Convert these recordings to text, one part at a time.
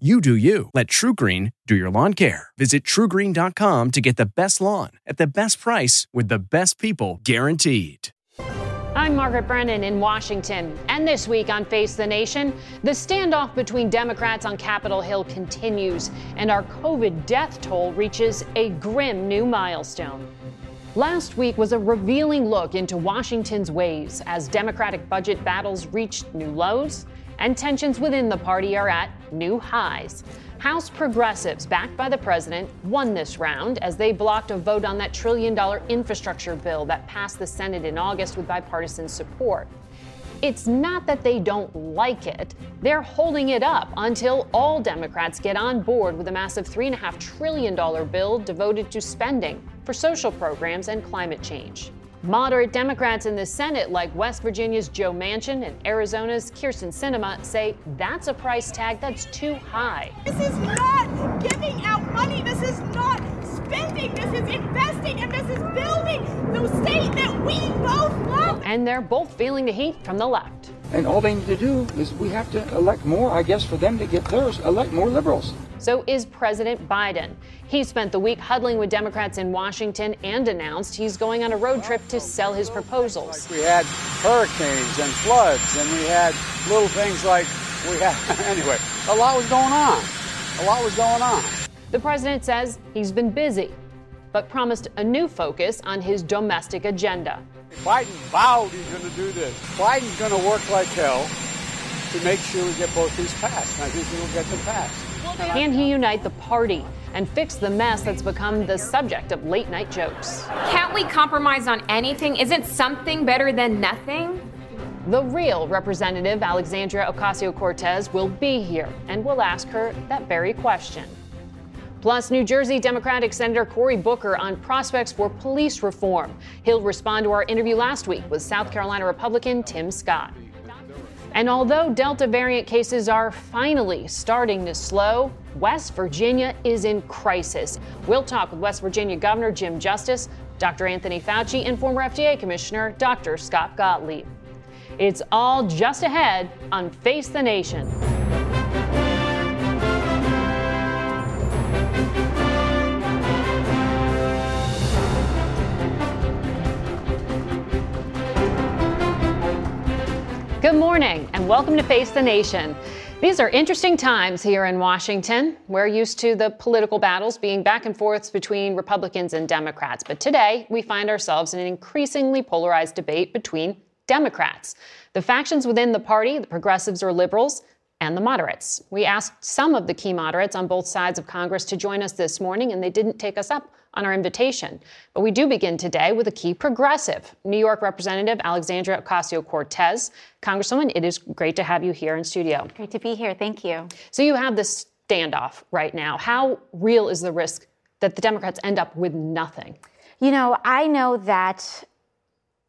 You do you. Let TruGreen do your lawn care. Visit trugreen.com to get the best lawn at the best price with the best people guaranteed. I'm Margaret Brennan in Washington. And this week on Face the Nation, the standoff between Democrats on Capitol Hill continues, and our COVID death toll reaches a grim new milestone. Last week was a revealing look into Washington's ways as Democratic budget battles reached new lows and tensions within the party are at new highs. House progressives, backed by the president, won this round as they blocked a vote on that trillion dollar infrastructure bill that passed the Senate in August with bipartisan support. It's not that they don't like it, they're holding it up until all Democrats get on board with a massive $3.5 trillion bill devoted to spending for social programs and climate change. Moderate Democrats in the Senate, like West Virginia's Joe Manchin and Arizona's Kyrsten Sinema, say that's a price tag that's too high. This is not giving out money. This is not spending. This is investing and this is building the state that we both love. And they're both feeling the heat from the left. And all they need to do is we have to elect more, I guess, for them to get theirs, elect more liberals. So is President Biden. He spent the week huddling with Democrats in Washington and announced he's going on a road trip to sell his proposals. We had hurricanes and floods, and we had little things like we had. anyway, a lot was going on. A lot was going on. The president says he's been busy, but promised a new focus on his domestic agenda. Biden vowed he's going to do this. Biden's going to work like hell to make sure we get both these passed. And I think we'll get them passed. Can he unite the party and fix the mess that's become the subject of late night jokes? Can't we compromise on anything? Isn't something better than nothing? The real Representative Alexandria Ocasio Cortez will be here, and we'll ask her that very question. Plus, New Jersey Democratic Senator Cory Booker on prospects for police reform. He'll respond to our interview last week with South Carolina Republican Tim Scott. And although Delta variant cases are finally starting to slow, West Virginia is in crisis. We'll talk with West Virginia Governor Jim Justice, Dr. Anthony Fauci, and former FDA Commissioner Dr. Scott Gottlieb. It's all just ahead on Face the Nation. Good morning and welcome to Face the Nation. These are interesting times here in Washington. We're used to the political battles being back and forths between Republicans and Democrats, but today we find ourselves in an increasingly polarized debate between Democrats. The factions within the party, the progressives or liberals, and the moderates. We asked some of the key moderates on both sides of Congress to join us this morning, and they didn't take us up on our invitation. But we do begin today with a key progressive, New York Representative Alexandria Ocasio Cortez. Congresswoman, it is great to have you here in studio. Great to be here. Thank you. So you have this standoff right now. How real is the risk that the Democrats end up with nothing? You know, I know that.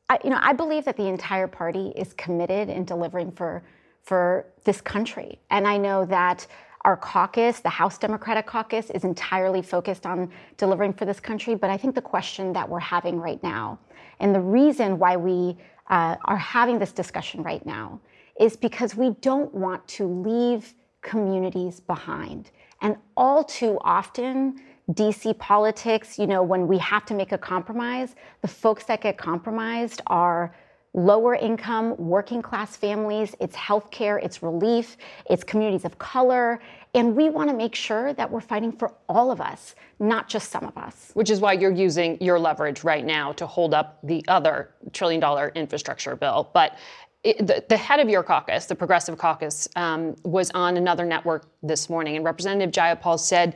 I, you know, I believe that the entire party is committed in delivering for for this country, and I know that our caucus, the House Democratic Caucus, is entirely focused on delivering for this country. But I think the question that we're having right now, and the reason why we uh, are having this discussion right now, is because we don't want to leave communities behind. And all too often, DC politics, you know, when we have to make a compromise, the folks that get compromised are lower income, working class families, it's healthcare, it's relief, it's communities of color. And we want to make sure that we're fighting for all of us, not just some of us. Which is why you're using your leverage right now to hold up the other trillion dollar infrastructure bill. But it, the, the, head of your caucus, the Progressive Caucus, um, was on another network this morning, and Representative Jayapal said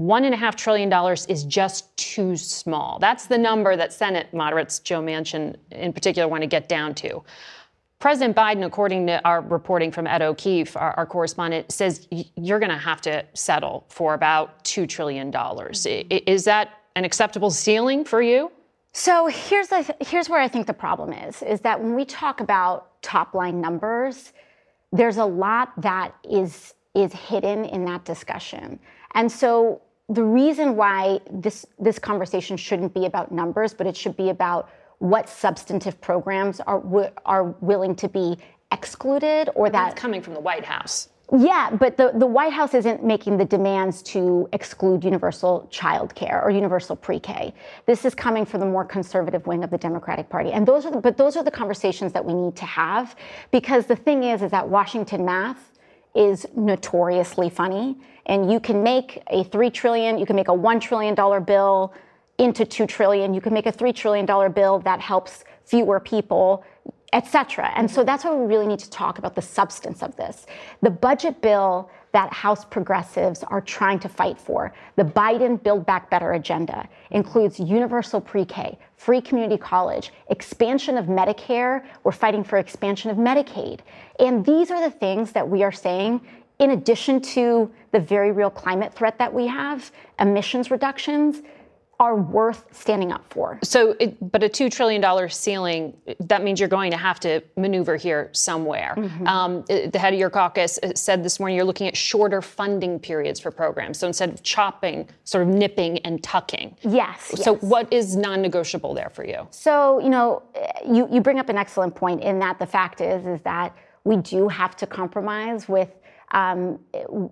$1.5 trillion is just too small. That's the number that Senate moderates, Joe Manchin in particular, want to get down to. President Biden, according to our reporting from Ed O'Keefe, our, our correspondent, says you're going to have to settle for about $2 trillion. Is that an acceptable ceiling for you? So here's the, here's where I think the problem is: is that when we talk about top line numbers, there's a lot that is is hidden in that discussion, and so the reason why this this conversation shouldn't be about numbers, but it should be about what substantive programs are are willing to be excluded or that coming from the White House. Yeah, but the, the White House isn't making the demands to exclude universal child care or universal pre-K. This is coming from the more conservative wing of the Democratic Party. And those are the, but those are the conversations that we need to have because the thing is is that Washington math is notoriously funny and you can make a 3 trillion, you can make a 1 trillion dollar bill into 2 trillion. You can make a 3 trillion dollar bill that helps fewer people, et cetera. And so that's why we really need to talk about the substance of this. The budget bill that House progressives are trying to fight for, the Biden Build Back Better agenda, includes universal pre K, free community college, expansion of Medicare. We're fighting for expansion of Medicaid. And these are the things that we are saying in addition to the very real climate threat that we have, emissions reductions are worth standing up for. So, it, but a $2 trillion ceiling, that means you're going to have to maneuver here somewhere. Mm-hmm. Um, the head of your caucus said this morning you're looking at shorter funding periods for programs. So instead of chopping, sort of nipping and tucking. Yes. So, yes. what is non negotiable there for you? So, you know, you, you bring up an excellent point in that the fact is, is that we do have to compromise with, um,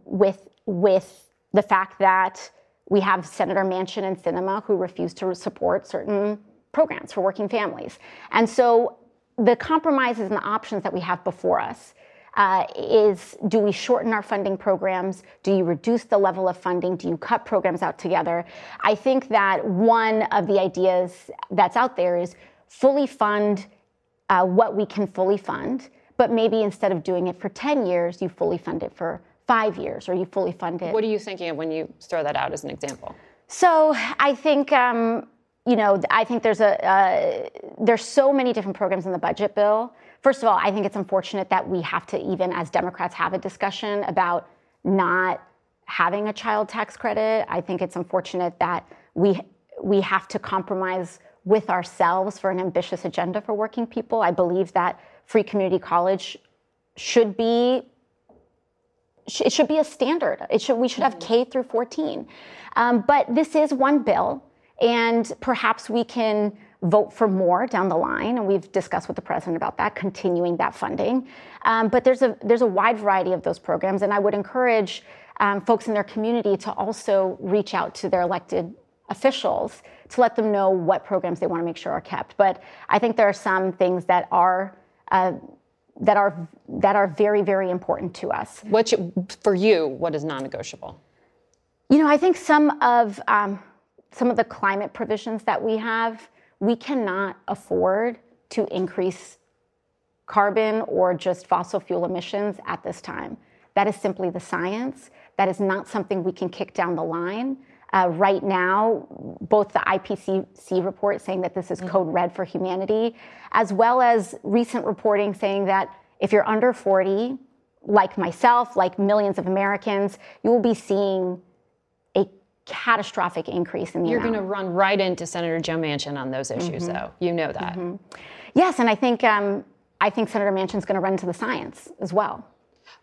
with, with the fact that we have Senator Manchin and Sinema who refuse to support certain programs for working families. And so the compromises and the options that we have before us uh, is do we shorten our funding programs? Do you reduce the level of funding? Do you cut programs out together? I think that one of the ideas that's out there is fully fund uh, what we can fully fund, but maybe instead of doing it for 10 years, you fully fund it for five years or you fully fund it. What are you thinking of when you throw that out as an example? So I think, um, you know, I think there's a uh, there's so many different programs in the budget bill. First of all, I think it's unfortunate that we have to even as Democrats have a discussion about not having a child tax credit. I think it's unfortunate that we we have to compromise with ourselves for an ambitious agenda for working people. I believe that free community college should be it should be a standard. It should, we should have K through 14. Um, but this is one bill, and perhaps we can vote for more down the line, and we've discussed with the president about that, continuing that funding. Um, but there's a there's a wide variety of those programs, and I would encourage um, folks in their community to also reach out to their elected officials to let them know what programs they want to make sure are kept. But I think there are some things that are uh, that are that are very very important to us. What for you? What is non-negotiable? You know, I think some of um, some of the climate provisions that we have, we cannot afford to increase carbon or just fossil fuel emissions at this time. That is simply the science. That is not something we can kick down the line. Uh, right now, both the IPCC report saying that this is mm-hmm. code red for humanity, as well as recent reporting saying that if you're under 40, like myself, like millions of Americans, you will be seeing a catastrophic increase in the You're going to run right into Senator Joe Manchin on those issues, mm-hmm. though. You know that. Mm-hmm. Yes, and I think um, I think Senator Manchin's going to run into the science as well.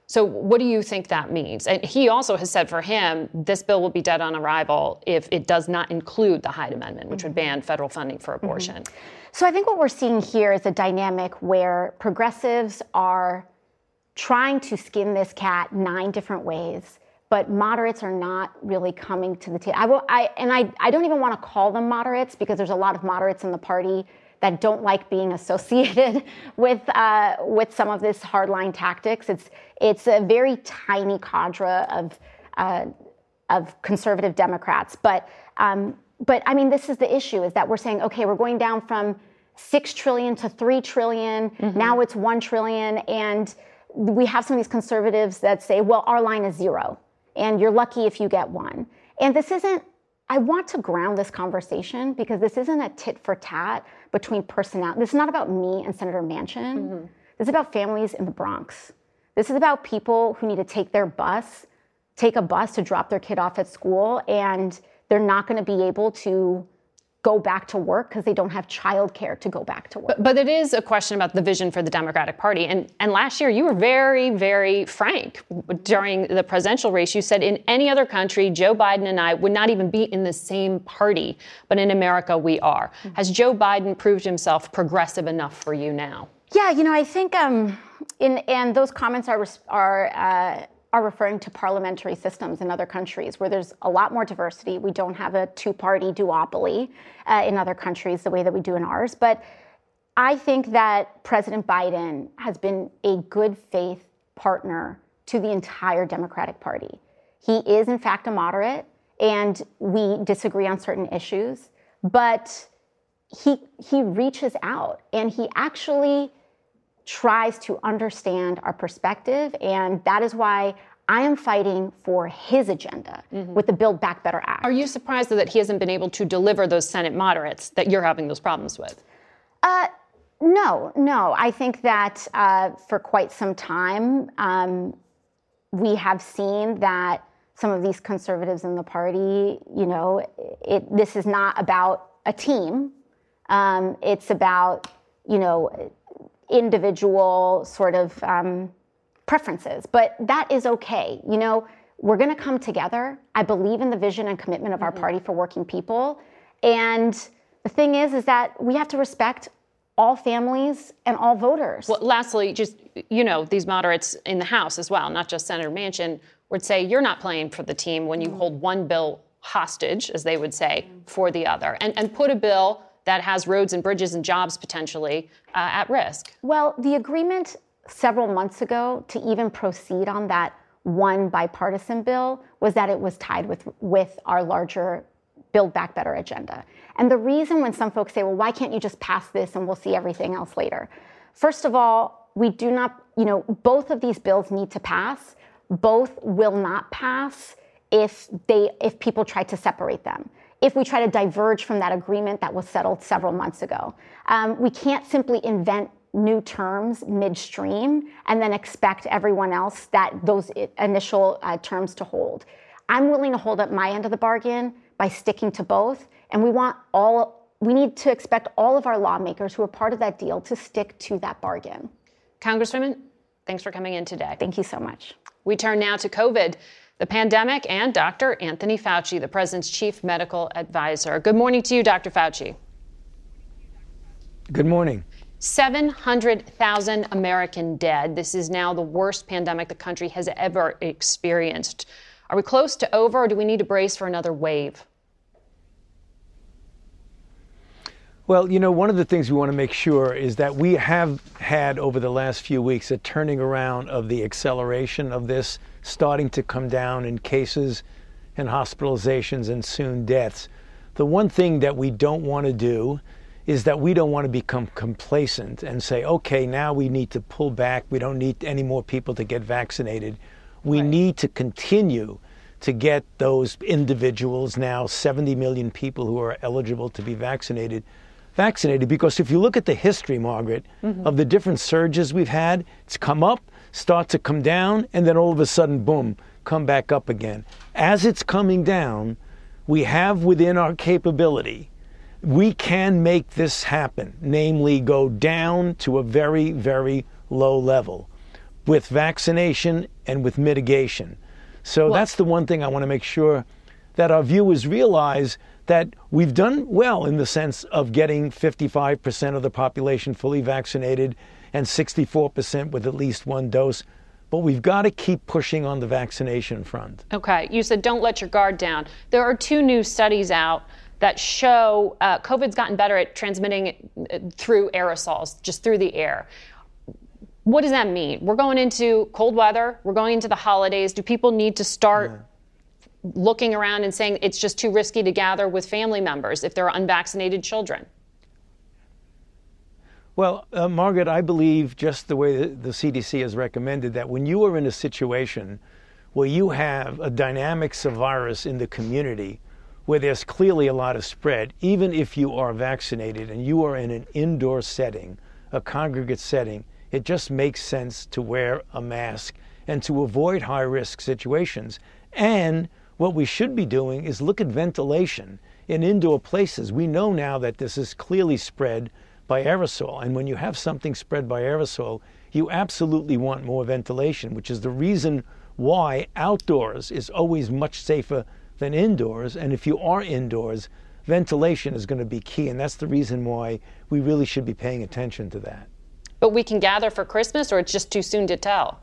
So, what do you think that means? And he also has said for him, this bill will be dead on arrival if it does not include the Hyde Amendment, which mm-hmm. would ban federal funding for mm-hmm. abortion. Mm-hmm. So, I think what we're seeing here is a dynamic where progressives are trying to skin this cat nine different ways, but moderates are not really coming to the table. I will, I, and I, I don't even want to call them moderates because there's a lot of moderates in the party that don't like being associated with uh, with some of this hardline tactics. It's it's a very tiny cadre of uh, of conservative Democrats, but um, but I mean, this is the issue: is that we're saying, okay, we're going down from six trillion to three trillion. Mm-hmm. Now it's one trillion, and we have some of these conservatives that say, well, our line is zero, and you're lucky if you get one. And this isn't, I want to ground this conversation because this isn't a tit for tat between personnel. This is not about me and Senator Manchin. Mm-hmm. This is about families in the Bronx. This is about people who need to take their bus, take a bus to drop their kid off at school, and they're not going to be able to go back to work because they don't have childcare to go back to work. But, but, it is a question about the vision for the Democratic Party. And, and last year, you were very, very frank during the presidential race. You said in any other country, Joe Biden and I would not even be in the same party. But in America, we are. Mm-hmm. Has Joe Biden proved himself progressive enough for you now? Yeah, you know, I think, um, in, and those comments are, are uh, are referring to parliamentary systems in other countries where there's a lot more diversity. We don't have a two party duopoly uh, in other countries the way that we do in ours. But I think that President Biden has been a good faith partner to the entire Democratic Party. He is, in fact, a moderate, and we disagree on certain issues, but he, he reaches out and he actually tries to understand our perspective. And that is why I am fighting for his agenda mm-hmm. with the Build Back Better Act. Are you surprised that he hasn't been able to deliver those Senate moderates that you're having those problems with? Uh, no, no. I think that uh, for quite some time, um, we have seen that some of these conservatives in the party, you know, it, this is not about a team. Um, it's about, you know, individual sort of um, preferences, but that is okay. You know, we're going to come together. I believe in the vision and commitment of our mm-hmm. party for working people. And the thing is, is that we have to respect all families and all voters. Well, lastly, just, you know, these moderates in the House as well, not just Senator Manchin, would say you're not playing for the team when you mm-hmm. hold one bill hostage, as they would say, mm-hmm. for the other, and, and put a bill that has roads and bridges and jobs potentially uh, at risk. Well, the agreement several months ago to even proceed on that one bipartisan bill was that it was tied with, with our larger Build Back Better agenda. And the reason when some folks say, well, why can't you just pass this and we'll see everything else later? First of all, we do not, you know, both of these bills need to pass. Both will not pass if they if people try to separate them if we try to diverge from that agreement that was settled several months ago. Um, we can't simply invent new terms midstream and then expect everyone else that those initial uh, terms to hold. I'm willing to hold up my end of the bargain by sticking to both, and we want all we need to expect all of our lawmakers who are part of that deal to stick to that bargain. Congresswoman, thanks for coming in today. Thank you so much. We turn now to COVID, the pandemic, and Dr. Anthony Fauci, the president's chief medical advisor. Good morning to you, Dr. Fauci. Good morning. 700,000 American dead. This is now the worst pandemic the country has ever experienced. Are we close to over, or do we need to brace for another wave? Well, you know, one of the things we want to make sure is that we have had over the last few weeks a turning around of the acceleration of this, starting to come down in cases and hospitalizations and soon deaths. The one thing that we don't want to do is that we don't want to become complacent and say, okay, now we need to pull back. We don't need any more people to get vaccinated. We right. need to continue to get those individuals, now 70 million people who are eligible to be vaccinated, vaccinated. Because if you look at the history, Margaret, mm-hmm. of the different surges we've had, it's come up, start to come down, and then all of a sudden, boom, come back up again. As it's coming down, we have within our capability we can make this happen, namely, go down to a very, very low level with vaccination and with mitigation. So well, that's the one thing I want to make sure that our viewers realize that we've done well in the sense of getting 55% of the population fully vaccinated and 64% with at least one dose. But we've got to keep pushing on the vaccination front. Okay. You said don't let your guard down. There are two new studies out that show uh, COVID's gotten better at transmitting uh, through aerosols, just through the air. What does that mean? We're going into cold weather, we're going into the holidays. Do people need to start yeah. looking around and saying it's just too risky to gather with family members if there are unvaccinated children? Well, uh, Margaret, I believe just the way the CDC has recommended that when you are in a situation where you have a dynamic virus in the community where there's clearly a lot of spread, even if you are vaccinated and you are in an indoor setting, a congregate setting, it just makes sense to wear a mask and to avoid high risk situations. And what we should be doing is look at ventilation in indoor places. We know now that this is clearly spread by aerosol. And when you have something spread by aerosol, you absolutely want more ventilation, which is the reason why outdoors is always much safer than indoors. And if you are indoors, ventilation is going to be key. And that's the reason why we really should be paying attention to that. But we can gather for Christmas, or it's just too soon to tell?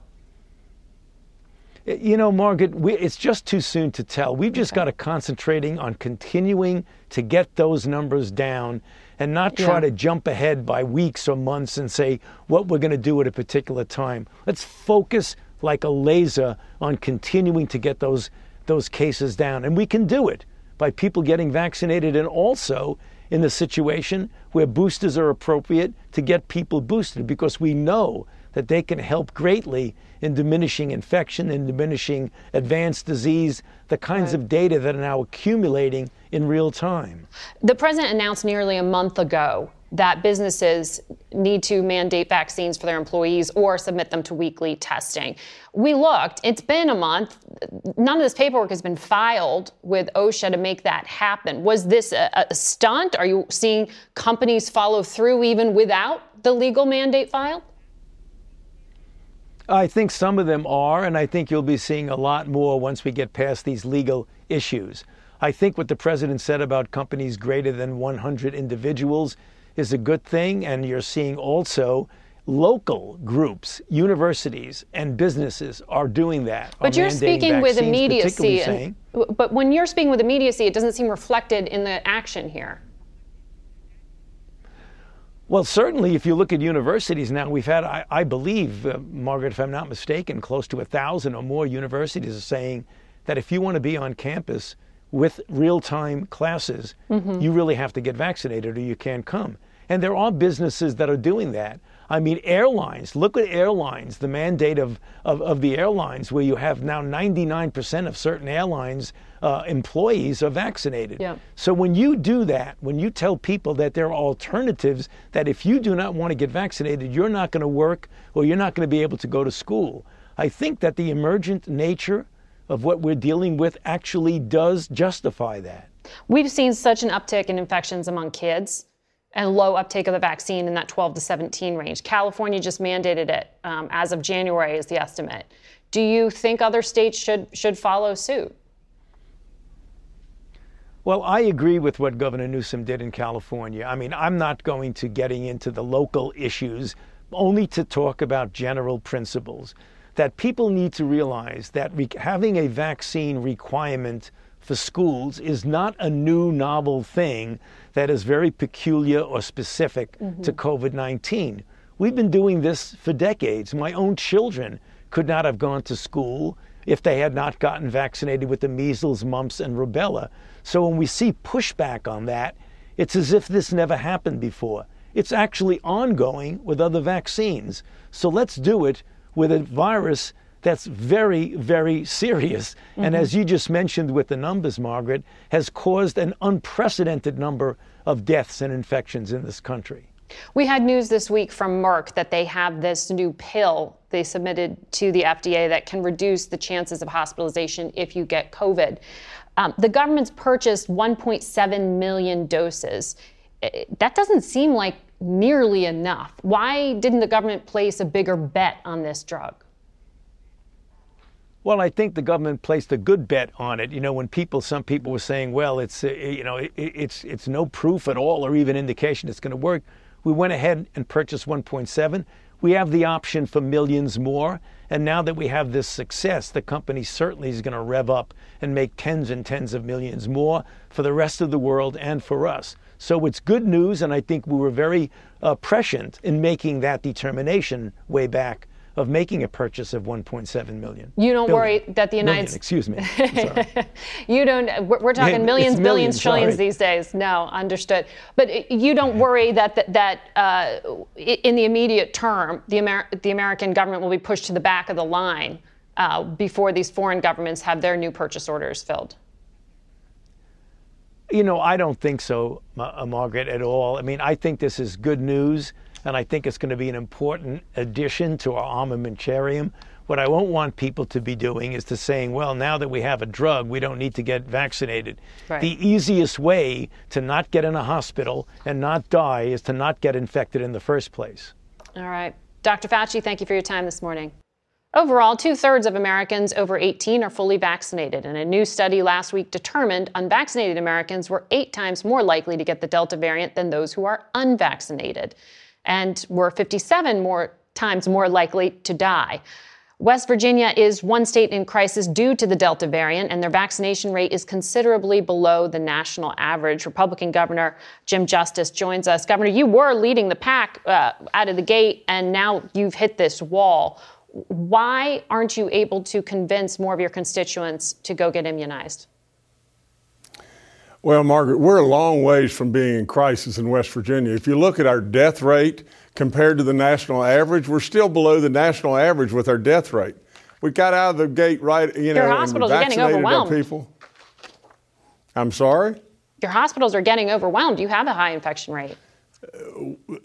Eh, you know, Margaret, we, it's just too soon to tell. We've just okay. got to concentrating on continuing to get those numbers down and not try yeah. to jump ahead by weeks or months and say what we're going to do at a particular time. Let's focus like a laser on continuing to get those those cases down. And we can do it by people getting vaccinated and also in the situation where boosters are appropriate to get people boosted because we know that they can help greatly in diminishing infection and diminishing advanced disease, the kinds right. of data that are now accumulating in real time. The president announced nearly a month ago that businesses need to mandate vaccines for their employees or submit them to weekly testing. We looked, it's been a month. None of this paperwork has been filed with OSHA to make that happen. Was this a, a stunt? Are you seeing companies follow through even without the legal mandate filed? I think some of them are, and I think you'll be seeing a lot more once we get past these legal issues. I think what the president said about companies greater than 100 individuals is a good thing, and you're seeing also local groups, universities, and businesses are doing that. But you're speaking vaccines, with immediacy. And, but when you're speaking with immediacy, it doesn't seem reflected in the action here. Well, certainly, if you look at universities now, we've had, I, I believe, uh, Margaret, if I'm not mistaken, close to a thousand or more universities are saying that if you want to be on campus with real time classes, mm-hmm. you really have to get vaccinated or you can't come. And there are businesses that are doing that. I mean, airlines, look at airlines, the mandate of, of, of the airlines, where you have now 99% of certain airlines uh, employees are vaccinated. Yeah. So when you do that, when you tell people that there are alternatives, that if you do not want to get vaccinated, you're not going to work or you're not going to be able to go to school, I think that the emergent nature of what we're dealing with actually does justify that. We've seen such an uptick in infections among kids and low uptake of the vaccine in that 12 to 17 range. California just mandated it um, as of January, is the estimate. Do you think other states should should follow suit? Well, I agree with what Governor Newsom did in California. I mean, I'm not going to getting into the local issues, only to talk about general principles that people need to realize that having a vaccine requirement for schools is not a new novel thing that is very peculiar or specific mm-hmm. to COVID 19. We've been doing this for decades. My own children could not have gone to school if they had not gotten vaccinated with the measles, mumps, and rubella. So when we see pushback on that, it's as if this never happened before. It's actually ongoing with other vaccines. So let's do it with a virus that's very, very serious. Mm-hmm. And as you just mentioned with the numbers, Margaret, has caused an unprecedented number of deaths and infections in this country. We had news this week from Merck that they have this new pill they submitted to the FDA that can reduce the chances of hospitalization if you get COVID. Um, the government's purchased 1.7 million doses. That doesn't seem like nearly enough. Why didn't the government place a bigger bet on this drug? Well, I think the government placed a good bet on it. You know, when people, some people were saying, well, it's, uh, you know, it, it's, it's no proof at all or even indication it's going to work. We went ahead and purchased 1.7. We have the option for millions more. And now that we have this success, the company certainly is going to rev up and make tens and tens of millions more for the rest of the world and for us. So it's good news, and I think we were very uh, prescient in making that determination way back of making a purchase of 1.7 million. You don't billion. worry that the United States. Excuse me. you don't. We're, talking millions, billions, trillions these days. No, understood. But you don't worry that that, that uh, in the immediate term, the Amer- the American government will be pushed to the back of the line uh, before these foreign governments have their new purchase orders filled? You know, I don't think so, uh, Margaret, at all. I mean, I think this is good news, and I think it's going to be an important addition to our armamentarium. What I won't want people to be doing is to saying, well, now that we have a drug, we don't need to get vaccinated. Right. The easiest way to not get in a hospital and not die is to not get infected in the first place. All right. Dr. Fauci, thank you for your time this morning. Overall, two thirds of Americans over 18 are fully vaccinated, and a new study last week determined unvaccinated Americans were eight times more likely to get the Delta variant than those who are unvaccinated, and were 57 more times more likely to die. West Virginia is one state in crisis due to the Delta variant, and their vaccination rate is considerably below the national average. Republican Governor Jim Justice joins us. Governor, you were leading the pack uh, out of the gate, and now you've hit this wall. Why aren't you able to convince more of your constituents to go get immunized? Well, Margaret, we're a long ways from being in crisis in West Virginia. If you look at our death rate compared to the national average, we're still below the national average with our death rate. We got out of the gate right, you know, Your hospitals are getting overwhelmed. people. I'm sorry? Your hospitals are getting overwhelmed. You have a high infection rate.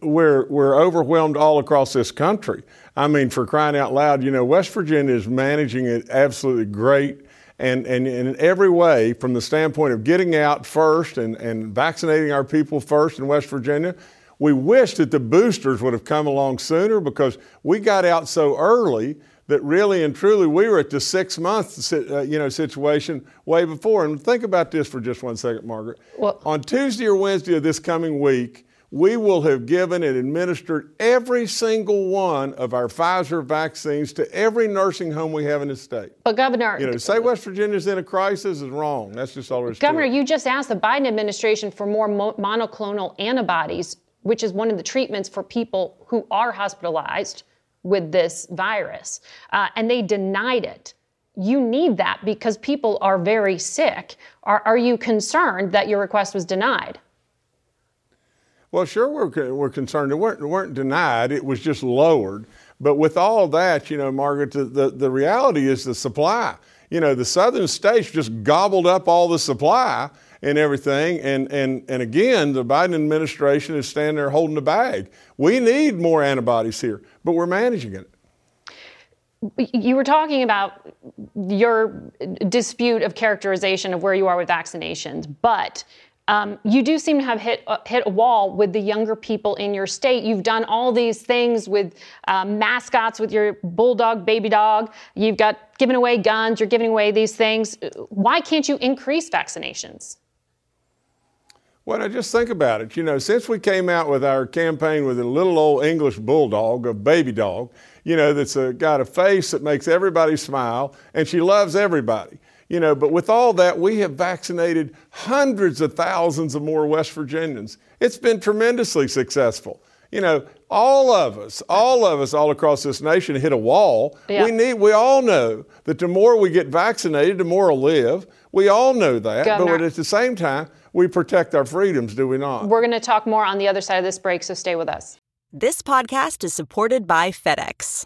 We're, we're overwhelmed all across this country. I mean, for crying out loud, you know, West Virginia is managing it absolutely great and, and, and, in every way, from the standpoint of getting out first and, and vaccinating our people first in West Virginia, we wish that the boosters would have come along sooner because we got out so early that really and truly we were at the six month uh, you know situation way before. And think about this for just one second, Margaret. Well, On Tuesday or Wednesday of this coming week, we will have given and administered every single one of our Pfizer vaccines to every nursing home we have in the state. But Governor, You know, to say West Virginia's in a crisis is wrong. That's just all there is Governor, you just asked the Biden administration for more mo- monoclonal antibodies, which is one of the treatments for people who are hospitalized with this virus, uh, and they denied it. You need that because people are very sick. Are, are you concerned that your request was denied? Well, sure, we're, we're concerned. It weren't, weren't denied, it was just lowered. But with all that, you know, Margaret, the, the, the reality is the supply. You know, the southern states just gobbled up all the supply and everything. And, and, and again, the Biden administration is standing there holding the bag. We need more antibodies here, but we're managing it. You were talking about your dispute of characterization of where you are with vaccinations, but um, you do seem to have hit uh, hit a wall with the younger people in your state. You've done all these things with um, mascots, with your bulldog, baby dog. You've got giving away guns. You're giving away these things. Why can't you increase vaccinations? Well, I just think about it. You know, since we came out with our campaign with a little old English bulldog, a baby dog, you know, that's a, got a face that makes everybody smile, and she loves everybody. You know, but with all that, we have vaccinated hundreds of thousands of more West Virginians. It's been tremendously successful. You know, all of us, all of us all across this nation hit a wall. Yeah. We need we all know that the more we get vaccinated, the more we'll live. We all know that. Governor- but at the same time, we protect our freedoms, do we not? We're going to talk more on the other side of this break, so stay with us. This podcast is supported by FedEx.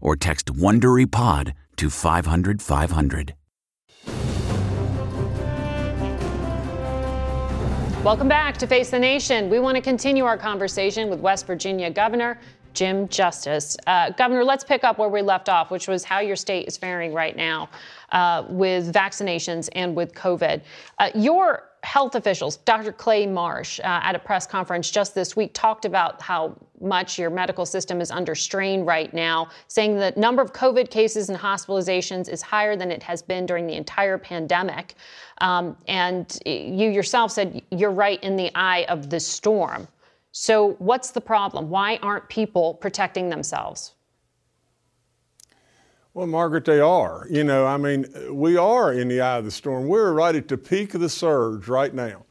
or text WonderyPod to 500, 500. Welcome back to Face the Nation. We want to continue our conversation with West Virginia Governor Jim Justice. Uh, Governor, let's pick up where we left off, which was how your state is faring right now uh, with vaccinations and with COVID. Uh, your health officials, Dr. Clay Marsh, uh, at a press conference just this week, talked about how much your medical system is under strain right now, saying the number of COVID cases and hospitalizations is higher than it has been during the entire pandemic. Um, and you yourself said you're right in the eye of the storm. So, what's the problem? Why aren't people protecting themselves? Well, Margaret, they are. You know, I mean, we are in the eye of the storm. We're right at the peak of the surge right now.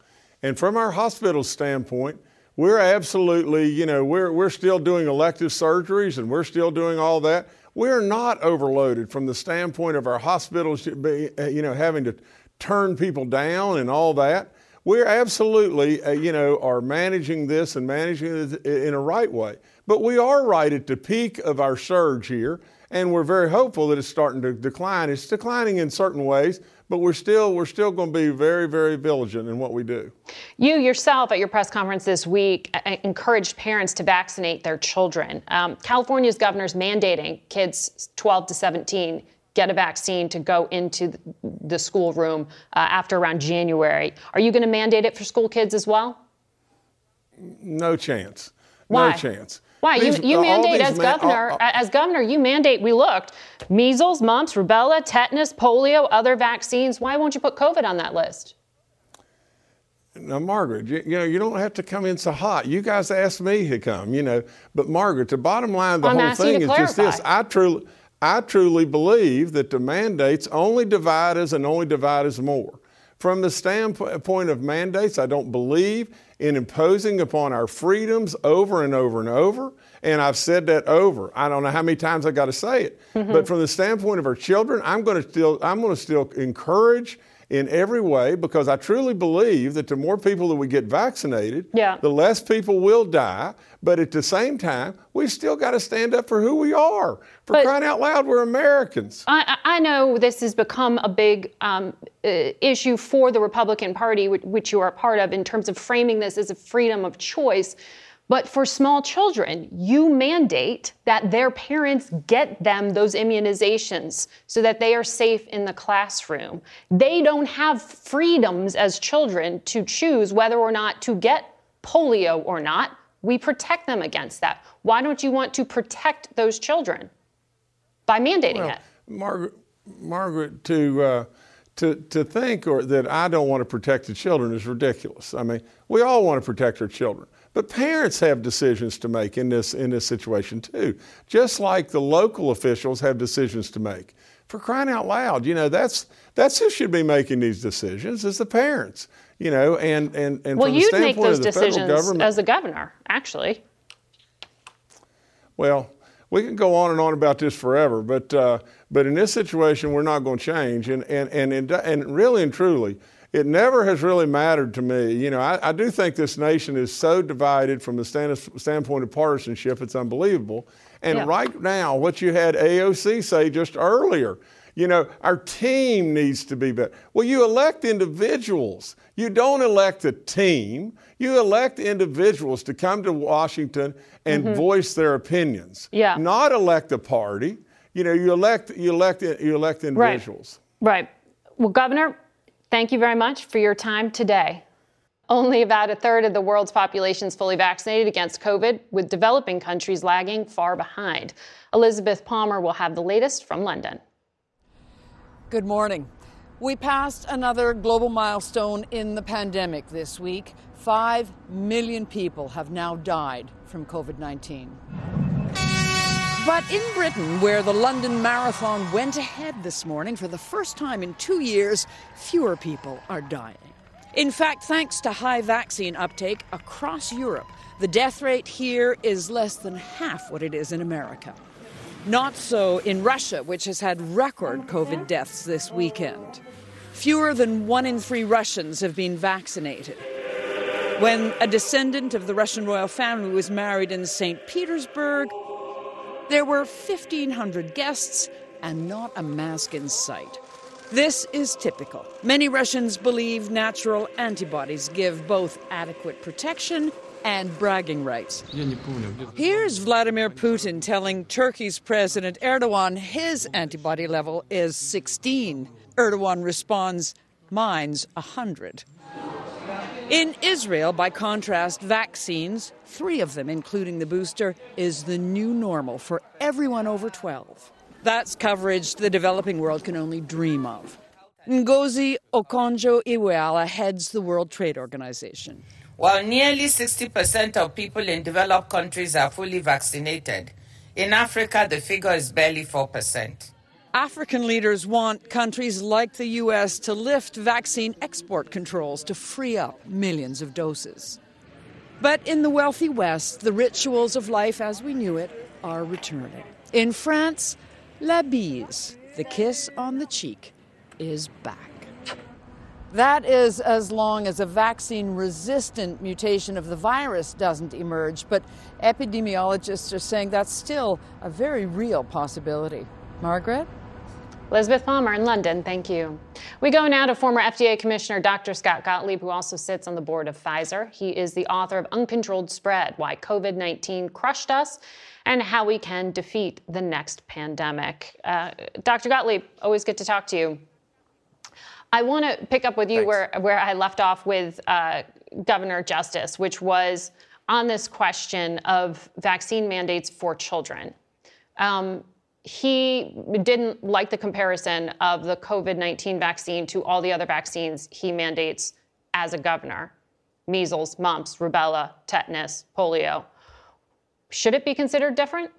And from our hospital standpoint, we're absolutely, you know, we're, we're still doing elective surgeries and we're still doing all that. We're not overloaded from the standpoint of our hospitals, you know, having to turn people down and all that. We're absolutely, uh, you know, are managing this and managing it in a right way. But we are right at the peak of our surge here and we're very hopeful that it's starting to decline. It's declining in certain ways, but we're still we're still going to be very very vigilant in what we do. You yourself at your press conference this week uh, encouraged parents to vaccinate their children. Um, California's governor's mandating kids 12 to 17 get a vaccine to go into the schoolroom uh, after around January. Are you going to mandate it for school kids as well? No chance. Why? No chance. Why? You, you uh, mandate as man, governor. uh, as governor, you mandate. We looked: measles, mumps, rubella, tetanus, polio, other vaccines. Why won't you put COVID on that list? Now, Margaret, you, you, know, you don't have to come in so hot. You guys asked me to come, you know. But Margaret, the bottom line of the I'm whole thing is clarify. just this. I truly, I truly believe that the mandates only divide us and only divide us more. From the standpoint of mandates, I don't believe in imposing upon our freedoms over and over and over. And I've said that over. I don't know how many times I got to say it. Mm-hmm. But from the standpoint of our children, I'm going to still I'm going to still encourage in every way because I truly believe that the more people that we get vaccinated, Yeah. the less people will die. But at the same time, we've still got to stand up for who we are. For But- crying out loud, we're Americans. I, I know this has become a big um, uh, issue for the Republican Party, which, which you are a part of, in terms of framing this as a freedom of choice. But for small children, you mandate that their parents get them those immunizations so that they are safe in the classroom. They don't have freedoms as children to choose whether or not to get polio or not. We protect them against that. Why don't you want to protect those children by mandating Well, it? Margaret, Margaret, to uh, to to think or that I don't want to protect the children is ridiculous. I mean, we all want to protect our children, but parents have decisions to make in this in this situation too. Just like the local officials have decisions to make. For crying out loud, you know that's that's who should be making these decisions is the parents. You know, and and and Well, from the you'd make standpoint those of the federal decisions government, as a governor, actually. Well, we can go on and on about this forever, but uh, but in this situation, we're not going to change. And and and and, and really and truly, it never has really mattered to me. You know, I, I do think this nation is so divided from the stand, standpoint of partisanship; it's unbelievable. And Yeah. right now, what you had AOC say just earlier. You know, our team needs to be better. Well, you elect individuals. You don't elect a team. You elect individuals to come to Washington and Mhm. voice their opinions. Yeah. Not elect a party. You know, you elect you elect you elect individuals. Right. Right. Well, Governor, thank you very much for your time today. Only about a third of the world's population is fully vaccinated against COVID, with developing countries lagging far behind. Elizabeth Palmer will have the latest from London. Good morning. We passed another global milestone in the pandemic this week. Five million people have now died from COVID 19. But in Britain, where the London Marathon went ahead this morning for the first time in two years, fewer people are dying. In fact, thanks to high vaccine uptake across Europe, the death rate here is less than half what it is in America. Not so in Russia, which has had record COVID deaths this weekend. Fewer than one in three Russians have been vaccinated. When a descendant of the Russian royal family was married in St. Petersburg, there were 1,500 guests and not a mask in sight. This is typical. Many Russians believe natural antibodies give both adequate protection and bragging rights. Here's Vladimir Putin telling Turkey's President Erdogan his antibody level is 16. Erdogan responds, Mine's 100. In Israel, by contrast, vaccines, three of them, including the booster, is the new normal for everyone over 12. That's coverage the developing world can only dream of. Ngozi Okonjo Iweala heads the World Trade Organization. While nearly 60% of people in developed countries are fully vaccinated, in Africa the figure is barely 4%. African leaders want countries like the U.S. to lift vaccine export controls to free up millions of doses. But in the wealthy West, the rituals of life as we knew it are returning. In France, la bise, the kiss on the cheek, is back. That is as long as a vaccine resistant mutation of the virus doesn't emerge, but epidemiologists are saying that's still a very real possibility. Margaret? Elizabeth Palmer in London, thank you. We go now to former FDA Commissioner Dr. Scott Gottlieb, who also sits on the board of Pfizer. He is the author of Uncontrolled Spread Why COVID 19 Crushed Us and How We Can Defeat the Next Pandemic. Uh, Dr. Gottlieb, always good to talk to you. I want to pick up with you where, where I left off with uh, Governor Justice, which was on this question of vaccine mandates for children. Um, he didn't like the comparison of the COVID 19 vaccine to all the other vaccines he mandates as a governor measles, mumps, rubella, tetanus, polio. Should it be considered different?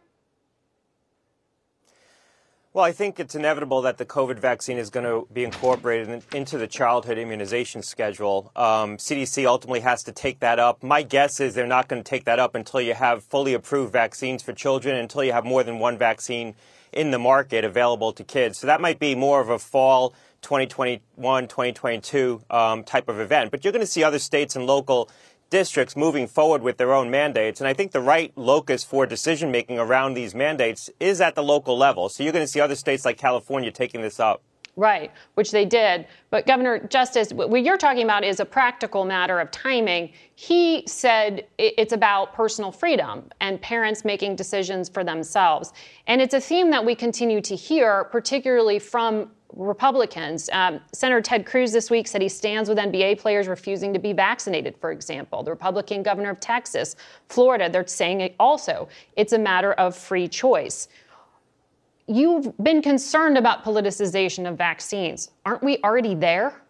Well, I think it's inevitable that the COVID vaccine is going to be incorporated into the childhood immunization schedule. Um, CDC ultimately has to take that up. My guess is they're not going to take that up until you have fully approved vaccines for children, until you have more than one vaccine in the market available to kids. So that might be more of a fall 2021, 2022 um, type of event. But you're going to see other states and local districts moving forward with their own mandates. And I think the right locus for decision making around these mandates is at the local level. So you're going to see other states like California taking this up. Right, which they did. But Governor Justice, what you're talking about is a practical matter of timing. He said it's about personal freedom and parents making decisions for themselves. And it's a theme that we continue to hear, particularly from Republicans. Um, Senator Ted Cruz this week said he stands with NBA players refusing to be vaccinated, for example. The Republican governor of Texas, Florida, they're saying it also. It's a matter of free choice. You've been concerned about politicization of vaccines. Aren't we already there?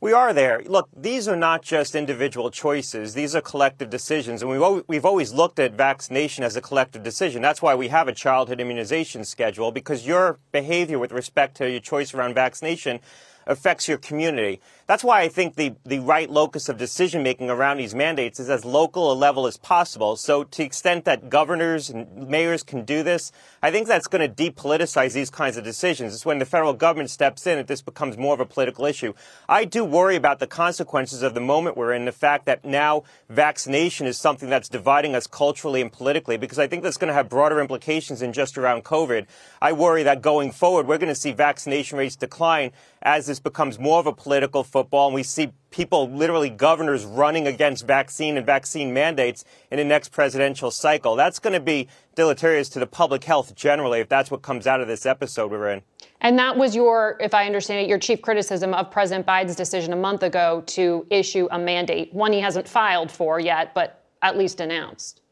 We are there. Look, these are not just individual choices. These are collective decisions. And we've, we've always looked at vaccination as a collective decision. That's why we have a childhood immunization schedule, because your behavior with respect to your choice around vaccination affects your community. That's why I think the, the right locus of decision making around these mandates is as local a level as possible. So to the extent that governors and mayors can do this, I think that's going to depoliticize these kinds of decisions. It's when the federal government steps in that this becomes more of a political issue. I do worry about the consequences of the moment we're in, the fact that now vaccination is something that's dividing us culturally and politically, because I think that's going to have broader implications than just around COVID. I worry that going forward, we're going to see vaccination rates decline as this becomes more of a political football and we see people, literally governors, running against vaccine and vaccine mandates in the next presidential cycle. That's going to be deleterious to the public health generally if that's what comes out of this episode we're in. And that was your, if I understand it, your chief criticism of President Biden's decision a month ago to issue a mandate, one he hasn't filed for yet, but at least announced.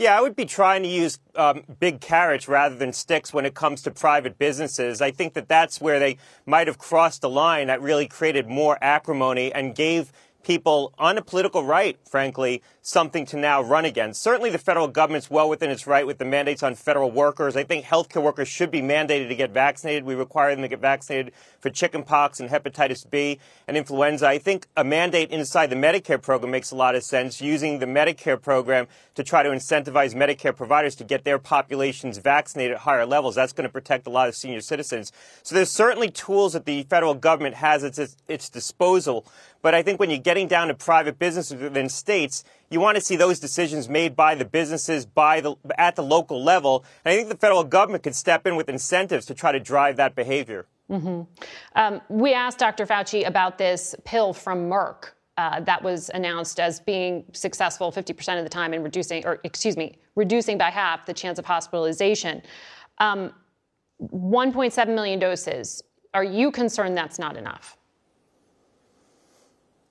Yeah, I would be trying to use um, big carrots rather than sticks when it comes to private businesses. I think that that's where they might have crossed the line that really created more acrimony and gave people on a political right, frankly, something to now run against. Certainly, the federal government's well within its right with the mandates on federal workers. I think healthcare workers should be mandated to get vaccinated. We require them to get vaccinated for chickenpox and hepatitis B and influenza. I think a mandate inside the Medicare program makes a lot of sense, using the Medicare program to try to incentivize Medicare providers to get their populations vaccinated at higher levels. That's going to protect a lot of senior citizens. So there's certainly tools that the federal government has at its, its disposal. But I think when you're getting down to private businesses within states, you want to see those decisions made by the businesses by the, at the local level. And I think the federal government could step in with incentives to try to drive that behavior. Mm-hmm. Um, we asked Dr. Fauci about this pill from Merck. Uh, that was announced as being successful 50% of the time in reducing, or excuse me, reducing by half the chance of hospitalization. Um, 1.7 million doses. Are you concerned that's not enough?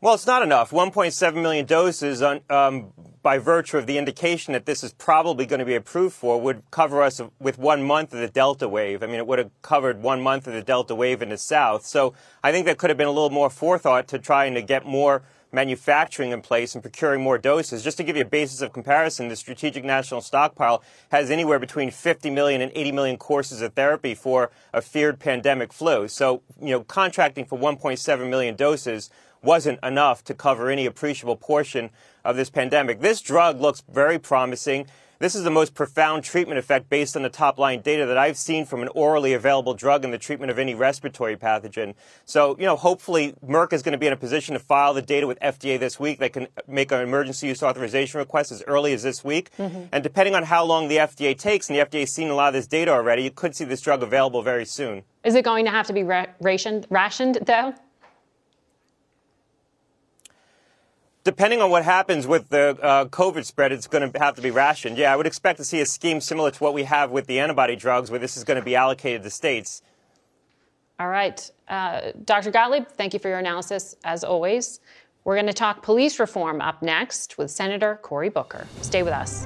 Well, it's not enough. 1.7 million doses, on, um, by virtue of the indication that this is probably going to be approved for, would cover us with one month of the Delta wave. I mean, it would have covered one month of the Delta wave in the South. So I think there could have been a little more forethought to trying to get more manufacturing in place and procuring more doses. Just to give you a basis of comparison, the Strategic National Stockpile has anywhere between 50 million and 80 million courses of therapy for a feared pandemic flu. So, you know, contracting for 1.7 million doses wasn't enough to cover any appreciable portion of this pandemic. This drug looks very promising. This is the most profound treatment effect based on the top line data that I've seen from an orally available drug in the treatment of any respiratory pathogen. So, you know, hopefully Merck is going to be in a position to file the data with FDA this week. They can make an emergency use authorization request as early as this week. Mm-hmm. And depending on how long the FDA takes, and the FDA has seen a lot of this data already, you could see this drug available very soon. Is it going to have to be ra- rationed, rationed though? Depending on what happens with the uh, COVID spread, it's going to have to be rationed. Yeah, I would expect to see a scheme similar to what we have with the antibody drugs, where this is going to be allocated to states. All right. Uh, Dr. Gottlieb, thank you for your analysis, as always. We're going to talk police reform up next with Senator Cory Booker. Stay with us.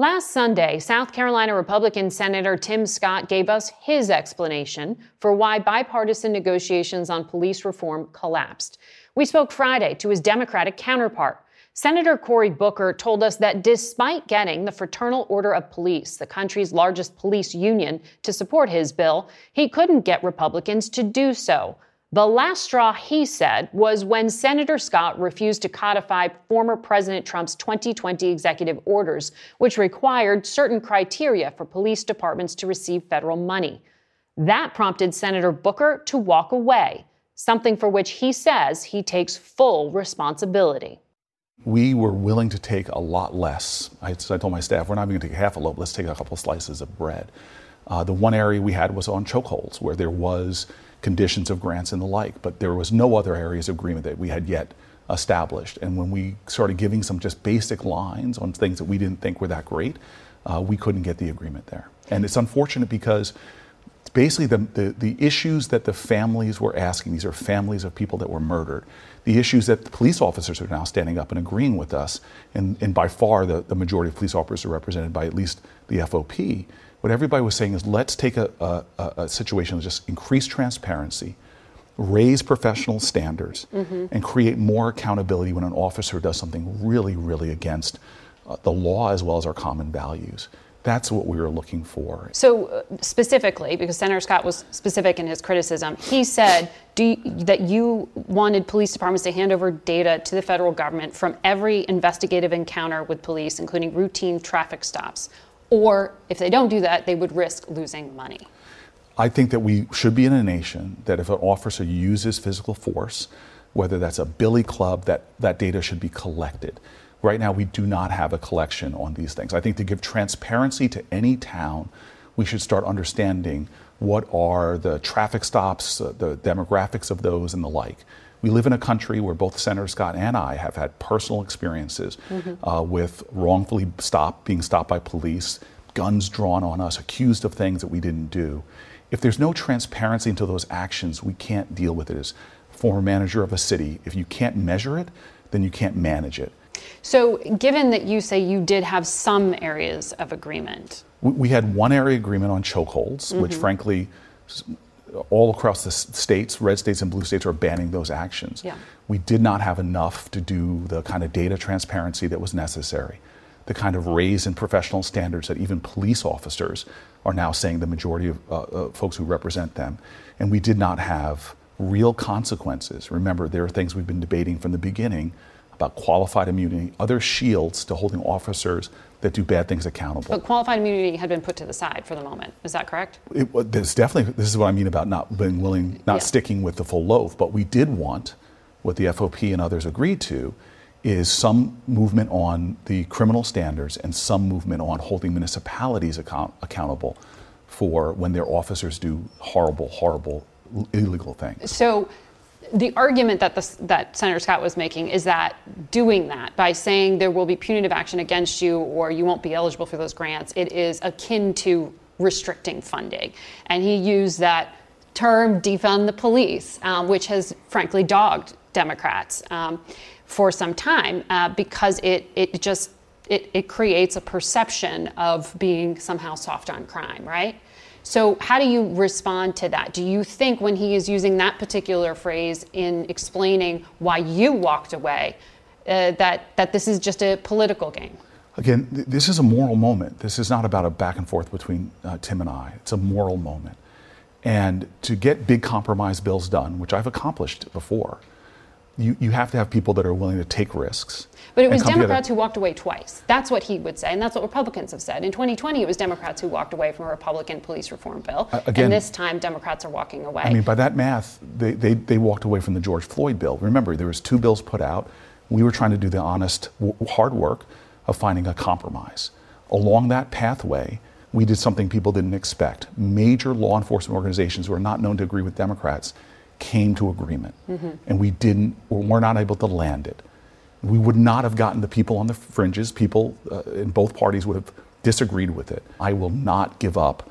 Last Sunday, South Carolina Republican Senator Tim Scott gave us his explanation for why bipartisan negotiations on police reform collapsed. We spoke Friday to his Democratic counterpart. Senator Cory Booker told us that despite getting the Fraternal Order of Police, the country's largest police union, to support his bill, he couldn't get Republicans to do so. The last straw, he said, was when Senator Scott refused to codify former President Trump's 2020 executive orders, which required certain criteria for police departments to receive federal money. That prompted Senator Booker to walk away, something for which he says he takes full responsibility. We were willing to take a lot less. I, I told my staff, we're not even going to take half a loaf, let's take a couple slices of bread. Uh, the one area we had was on chokeholds, where there was conditions of grants and the like, but there was no other areas of agreement that we had yet established. And when we started giving some just basic lines on things that we didn't think were that great, uh, we couldn't get the agreement there. And it's unfortunate because basically the, the, the, issues that the families were asking, these are families of people that were murdered, the issues that the police officers are now standing up and agreeing with us, and, and by far the, the majority of police officers are represented by at least the FOP, what everybody was saying is let's take a, a, a situation of just increase transparency, raise professional standards, mm-hmm. and create more accountability when an officer does something really, really against uh, the law as well as our common values. That's what we were looking for. So, uh, specifically, because Senator Scott was specific in his criticism, he said you, that you wanted police departments to hand over data to the federal government from every investigative encounter with police, including routine traffic stops. Or if they don't do that, they would risk losing money. I think that we should be in a nation that if an officer uses physical force, whether that's a billy club, that, that data should be collected. Right now, we do not have a collection on these things. I think to give transparency to any town, we should start understanding what are the traffic stops, uh, the demographics of those, and the like. We live in a country where both Senator Scott and I have had personal experiences mm-hmm. uh, with wrongfully stopped, being stopped by police, guns drawn on us, accused of things that we didn't do. If there's no transparency into those actions, we can't deal with it as former manager of a city. If you can't measure it, then you can't manage it. So, given that you say you did have some areas of agreement, we, had one area agreement on chokeholds, mm-hmm. which frankly, all across the states, red states and blue states are banning those actions. Yeah. We did not have enough to do the kind of data transparency that was necessary, the kind of raise in professional standards that even police officers are now saying the majority of uh, uh, folks who represent them. And we did not have real consequences. Remember, there are things we've been debating from the beginning about qualified immunity, other shields to holding officers that do bad things accountable. But qualified immunity had been put to the side for the moment. Is that correct? It, there's definitely. This is what I mean about not being willing, not yeah. sticking with the full loaf. But we did want what the FOP and others agreed to is some movement on the criminal standards and some movement on holding municipalities account, accountable for when their officers do horrible, horrible, illegal things. So the argument that, the, that Senator Scott was making is that doing that by saying there will be punitive action against you or you won't be eligible for those grants, it is akin to restricting funding. And he used that term defund the police, um, which has frankly dogged Democrats um, for some time uh, because it, it just it, it creates a perception of being somehow soft on crime, right? So, how do you respond to that? Do you think when he is using that particular phrase in explaining why you walked away, uh, that, that this is just a political game? Again, th- this is a moral moment. This is not about a back and forth between uh, Tim and I. It's a moral moment. And to get big compromise bills done, which I've accomplished before, you, you have to have people that are willing to take risks. But it was Democrats together. who walked away twice. That's what he would say, and that's what Republicans have said. In 2020, it was Democrats who walked away from a Republican police reform bill. Uh, again, and this time, Democrats are walking away. I mean, by that math, they, they, they walked away from the George Floyd bill. Remember, there was two bills put out. We were trying to do the honest, hard work of finding a compromise. Along that pathway, we did something people didn't expect. Major law enforcement organizations who are not known to agree with Democrats came to agreement, mm-hmm. and we didn't, we're not able to land it. We would not have gotten the people on the fringes. People uh, in both parties would have disagreed with it. I will not give up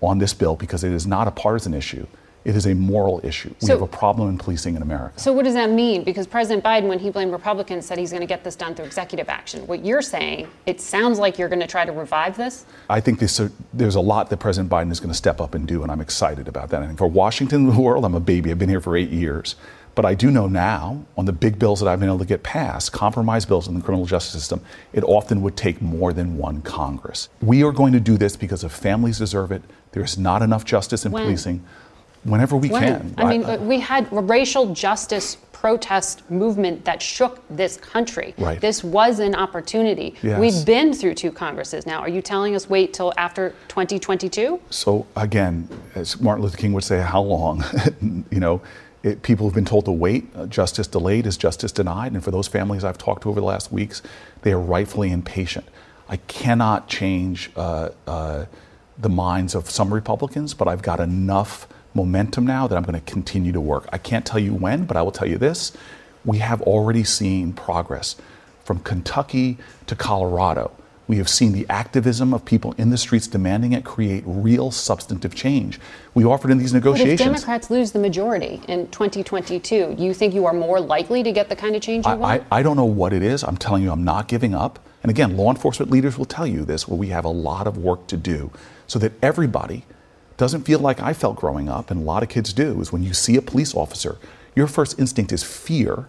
on this bill because it is not a partisan issue. It is a moral issue. We have a problem in policing in America. So, what does that mean? Because President Biden, when he blamed Republicans, said he's going to get this done through executive action. What you're saying, it sounds like you're going to try to revive this? I think this, uh, there's a lot that President Biden is going to step up and do, and I'm excited about that. I think for Washington and the world, I'm a baby. I've been here for eight years. But I do know now, on the big bills that I've been able to get passed, compromise bills in the criminal justice system, it often would take more than one Congress. We are going to do this because if families deserve it. There is not enough justice in when? policing. Whenever we when? can. I, mean, I, we had a racial justice protest movement that shook this country. Right. This was an opportunity. Yes. We've been through two Congresses now. Are you telling us wait till after 2022? So again, as Martin Luther King would say, how long? you know, it, people have been told to wait. Uh, justice delayed is justice denied. And for those families I've talked to over the last weeks, they are rightfully impatient. I cannot change uh, uh, the minds of some Republicans, but I've got enough momentum now that I'm going to continue to work. I can't tell you when, but I will tell you this. We have already seen progress from Kentucky to Colorado we have seen the activism of people in the streets demanding it create real substantive change. We offered in these negotiations. But if Democrats lose the majority in 2022, you think you are more likely to get the kind of change you I, want? I, I don't know what it is. I'm telling you, I'm not giving up. And again, law enforcement leaders will tell you this, where we have a lot of work to do so that everybody doesn't feel like I felt growing up, and a lot of kids do, is when you see a police officer, your first instinct is fear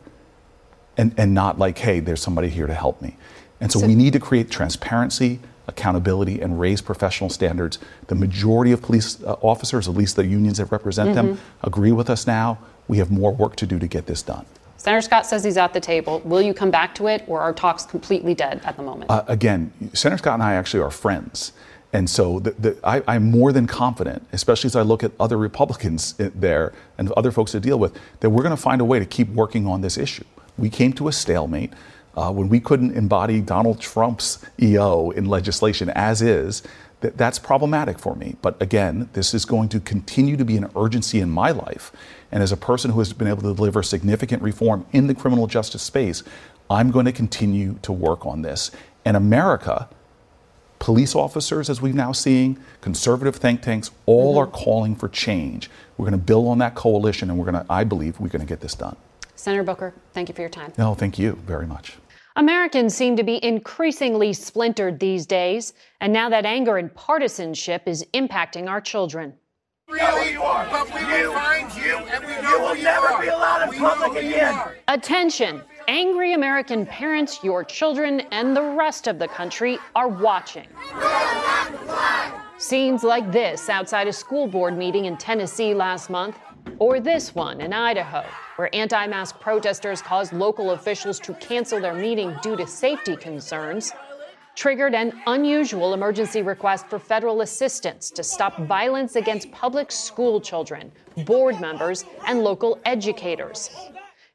and, and not like, hey, there's somebody here to help me. And so, so, we need to create transparency, accountability and raise professional standards. The majority of police uh, officers, at least the unions that represent mm-hmm. them, agree with us now. We have more work to do to get this done. Senator Scott says he's at the table. Will you come back to it, or are talks completely dead at the moment? Uh, again, Senator Scott and I actually are friends. And so the, the, I, am more than confident, especially as I look at other Republicans there and other folks to deal with, that we're going to find a way to keep working on this issue. We came to a stalemate uh, when we couldn't embody Donald Trump's EO in legislation as is. That, that's problematic for me. But again, this is going to continue to be an urgency in my life. And as a person who has been able to deliver significant reform in the criminal justice space, I'm going to continue to work on this. And America, police officers, as we're now seeing, conservative think tanks, all mm-hmm. are calling for change. We're going to build on that coalition, and we're going to, I believe, we're going to get this done. Senator Booker, thank you for your time. No, thank you very much. Americans seem to be increasingly splintered these days, and now that anger and partisanship is impacting our children. We know who you are, but we will find you, and we know you will never be allowed in public again. Attention! Angry American parents, your children, and the rest of the country are watching. Scenes like this outside a school board meeting in Tennessee last month, or this one in Idaho, where anti mask protesters caused local officials to cancel their meeting due to safety concerns, triggered an unusual emergency request for federal assistance to stop violence against public school children, board members, and local educators.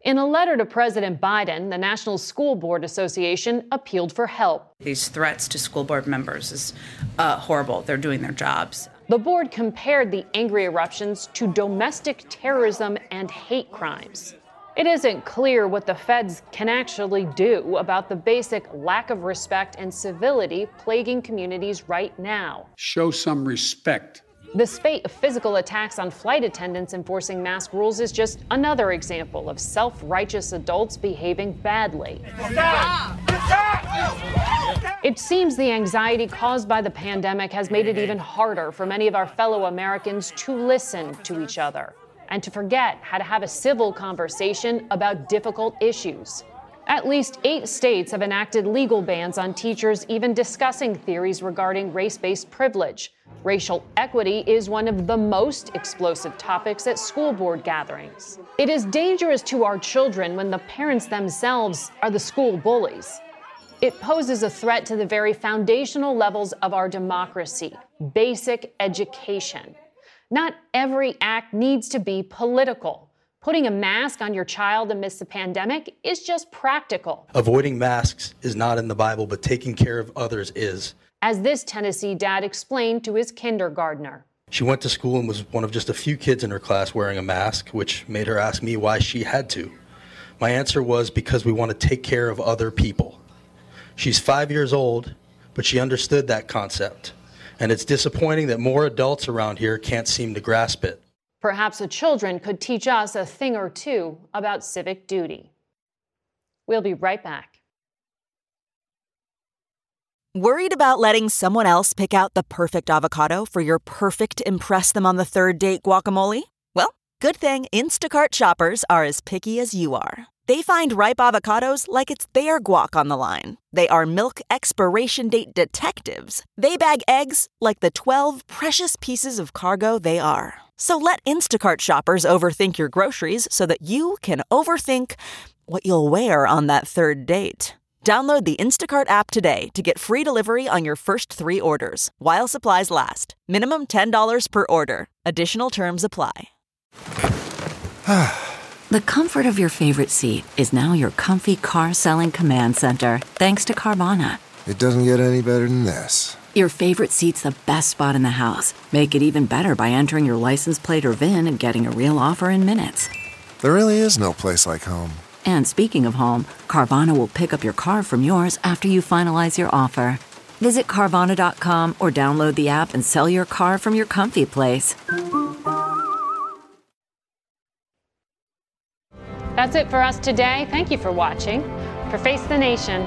In a letter to President Biden, the National School Board Association appealed for help. These threats to school board members is uh, horrible. They're doing their jobs. The board compared the angry eruptions to domestic terrorism and hate crimes. It isn't clear what the feds can actually do about the basic lack of respect and civility plaguing communities right now. Show some respect the spate of physical attacks on flight attendants enforcing mask rules is just another example of self righteous adults behaving badly. It seems the anxiety caused by the pandemic has made it even harder for many of our fellow Americans to listen to each other and to forget how to have a civil conversation about difficult issues. At least eight states have enacted legal bans on teachers even discussing theories regarding race based privilege. Racial equity is one of the most explosive topics at school board gatherings. It is dangerous to our children when the parents themselves are the school bullies. It poses a threat to the very foundational levels of our democracy basic education. Not every act needs to be political. Putting a mask on your child amidst the pandemic is just practical. Avoiding masks is not in the Bible, but taking care of others is. As this Tennessee dad explained to his kindergartner. She went to school and was one of just a few kids in her class wearing a mask, which made her ask me why she had to. My answer was because we want to take care of other people. She's five years old, but she understood that concept. And it's disappointing that more adults around here can't seem to grasp it. Perhaps the children could teach us a thing or two about civic duty. We'll be right back. Worried about letting someone else pick out the perfect avocado for your perfect Impress Them on the Third Date guacamole? Well, good thing Instacart shoppers are as picky as you are. They find ripe avocados like it's their guac on the line. They are milk expiration date detectives. They bag eggs like the 12 precious pieces of cargo they are. So let Instacart shoppers overthink your groceries so that you can overthink what you'll wear on that third date. Download the Instacart app today to get free delivery on your first three orders while supplies last. Minimum $10 per order. Additional terms apply. the comfort of your favorite seat is now your comfy car selling command center thanks to Carvana. It doesn't get any better than this. Your favorite seat's the best spot in the house. Make it even better by entering your license plate or VIN and getting a real offer in minutes. There really is no place like home. And speaking of home, Carvana will pick up your car from yours after you finalize your offer. Visit Carvana.com or download the app and sell your car from your comfy place. That's it for us today. Thank you for watching. For Face the Nation,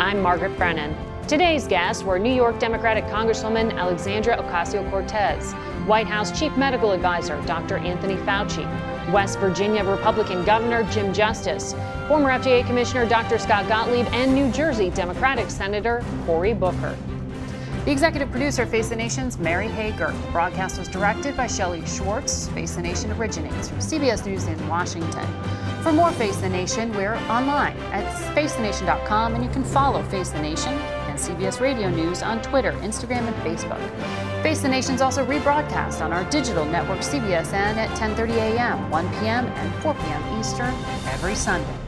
I'm Margaret Brennan. Today's guests were New York Democratic Congresswoman Alexandra Ocasio Cortez, White House Chief Medical Advisor Dr. Anthony Fauci, West Virginia Republican Governor Jim Justice, former FDA Commissioner Dr. Scott Gottlieb, and New Jersey Democratic Senator Cory Booker. The executive producer of Face the Nation's Mary Hager. The broadcast was directed by Shelley Schwartz. Face the Nation originates from CBS News in Washington. For more Face the Nation, we're online at facethenation.com and you can follow Face the Nation CBS Radio News on Twitter, Instagram, and Facebook. Face the Nation's also rebroadcast on our digital network CBSN at 10:30 a.m., 1 p.m., and 4 p.m. Eastern every Sunday.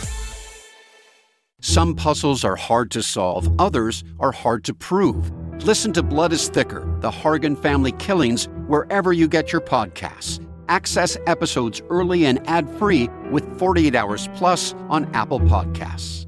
Some puzzles are hard to solve, others are hard to prove. Listen to Blood is Thicker The Hargan Family Killings wherever you get your podcasts. Access episodes early and ad free with 48 Hours Plus on Apple Podcasts.